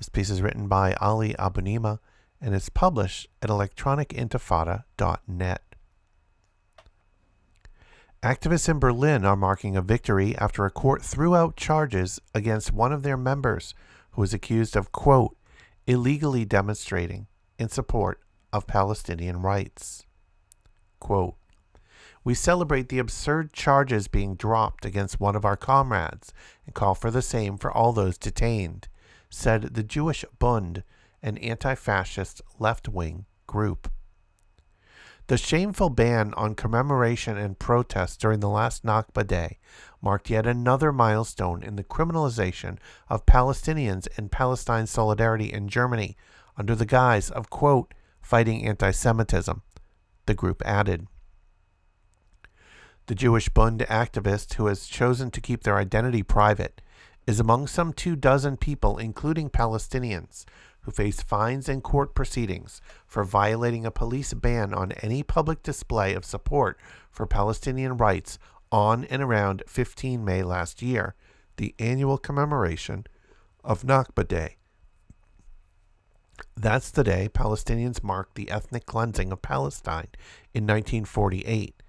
This piece is written by Ali Abunimah and is published at electronicintifada.net. Activists in Berlin are marking a victory after a court threw out charges against one of their members who was accused of, quote, illegally demonstrating in support of Palestinian rights. Quote, we celebrate the absurd charges being dropped against one of our comrades and call for the same for all those detained, said the Jewish Bund, an anti fascist left wing group. The shameful ban on commemoration and protest during the last Nakba Day marked yet another milestone in the criminalization of Palestinians and Palestine solidarity in Germany under the guise of, quote, fighting anti Semitism, the group added. The Jewish Bund activist who has chosen to keep their identity private is among some two dozen people, including Palestinians, who face fines and court proceedings for violating a police ban on any public display of support for Palestinian rights on and around 15 May last year, the annual commemoration of Nakba Day. That's the day Palestinians marked the ethnic cleansing of Palestine in 1948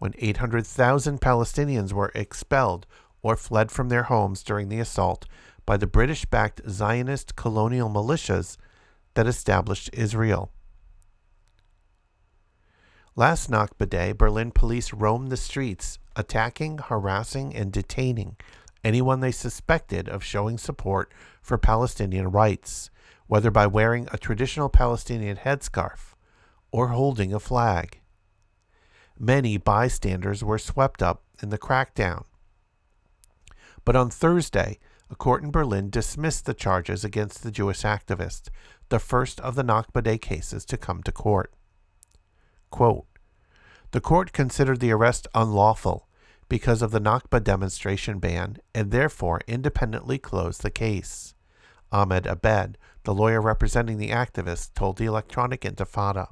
when 800,000 Palestinians were expelled or fled from their homes during the assault by the British backed Zionist colonial militias that established Israel. Last Nakba Berlin police roamed the streets, attacking, harassing, and detaining anyone they suspected of showing support for Palestinian rights, whether by wearing a traditional Palestinian headscarf or holding a flag. Many bystanders were swept up in the crackdown. But on Thursday, a court in Berlin dismissed the charges against the Jewish activist, the first of the Nakba Day cases to come to court. Quote, the court considered the arrest unlawful because of the Nakba demonstration ban and therefore independently closed the case. Ahmed Abed, the lawyer representing the activist, told the Electronic Intifada.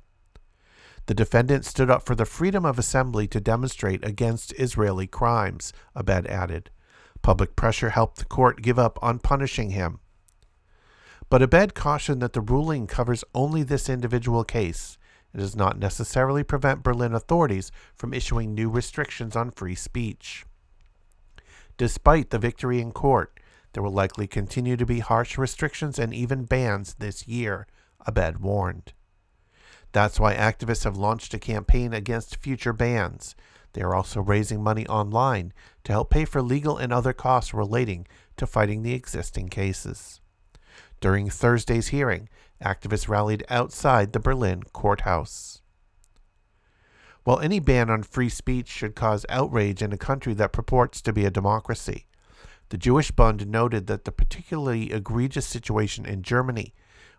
The defendant stood up for the freedom of assembly to demonstrate against Israeli crimes, Abed added. Public pressure helped the court give up on punishing him. But Abed cautioned that the ruling covers only this individual case. It does not necessarily prevent Berlin authorities from issuing new restrictions on free speech. Despite the victory in court, there will likely continue to be harsh restrictions and even bans this year, Abed warned. That's why activists have launched a campaign against future bans. They are also raising money online to help pay for legal and other costs relating to fighting the existing cases. During Thursday's hearing, activists rallied outside the Berlin courthouse. While any ban on free speech should cause outrage in a country that purports to be a democracy, the Jewish Bund noted that the particularly egregious situation in Germany,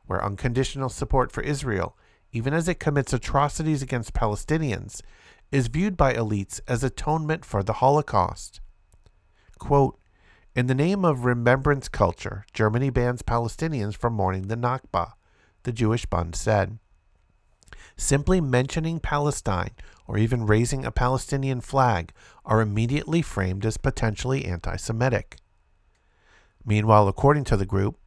where unconditional support for Israel even as it commits atrocities against Palestinians, is viewed by elites as atonement for the Holocaust. Quote, in the name of remembrance culture, Germany bans Palestinians from mourning the Nakba, the Jewish Bund said. Simply mentioning Palestine or even raising a Palestinian flag are immediately framed as potentially anti Semitic. Meanwhile, according to the group,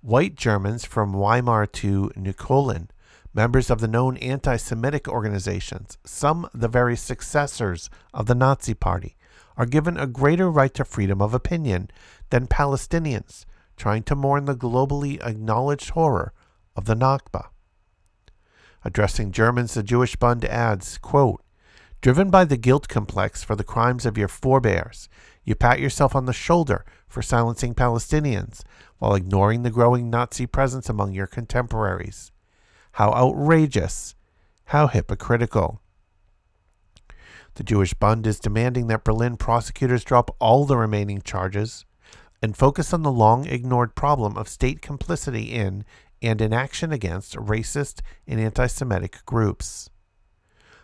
white Germans from Weimar to Neukölln members of the known anti Semitic organizations, some the very successors of the Nazi Party, are given a greater right to freedom of opinion than Palestinians trying to mourn the globally acknowledged horror of the Nakba. Addressing Germans, the Jewish Bund adds, quote, Driven by the guilt complex for the crimes of your forebears, you pat yourself on the shoulder for silencing Palestinians while ignoring the growing Nazi presence among your contemporaries. How outrageous! How hypocritical! The Jewish Bund is demanding that Berlin prosecutors drop all the remaining charges and focus on the long ignored problem of state complicity in and in action against racist and anti Semitic groups.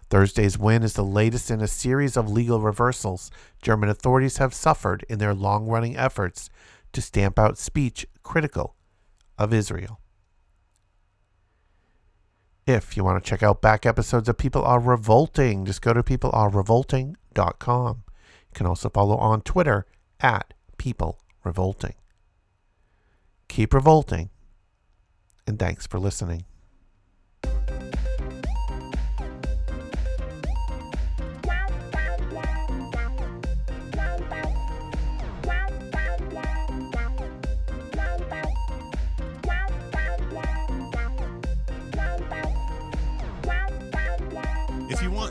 Thursday's win is the latest in a series of legal reversals German authorities have suffered in their long running efforts to stamp out speech critical of Israel. If you want to check out back episodes of People Are Revolting, just go to peoplearerevolting.com. You can also follow on Twitter at People Revolting. Keep revolting, and thanks for listening.